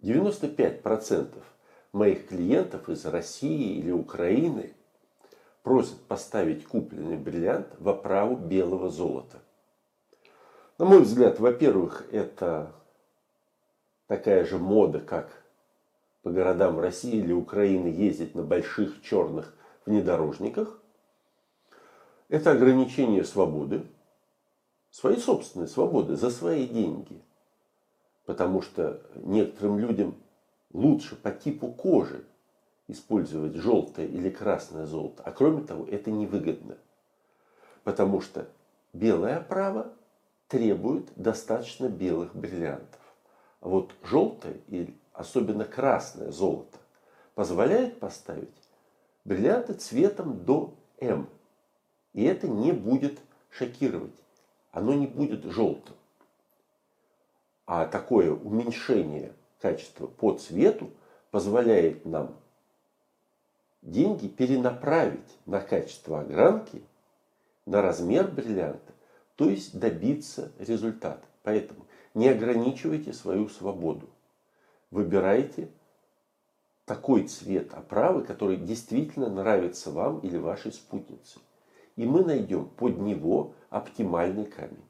95% моих клиентов из России или Украины просят поставить купленный бриллиант в оправу белого золота. На мой взгляд, во-первых, это такая же мода, как по городам России или Украины ездить на больших черных внедорожниках. Это ограничение свободы, своей собственной свободы, за свои деньги. Потому что некоторым людям лучше по типу кожи использовать желтое или красное золото. А кроме того, это невыгодно. Потому что белая оправа требует достаточно белых бриллиантов. А вот желтое и особенно красное золото позволяет поставить бриллианты цветом до М. И это не будет шокировать. Оно не будет желтым. А такое уменьшение качества по цвету позволяет нам деньги перенаправить на качество огранки, на размер бриллианта, то есть добиться результата. Поэтому не ограничивайте свою свободу. Выбирайте такой цвет оправы, который действительно нравится вам или вашей спутнице. И мы найдем под него оптимальный камень.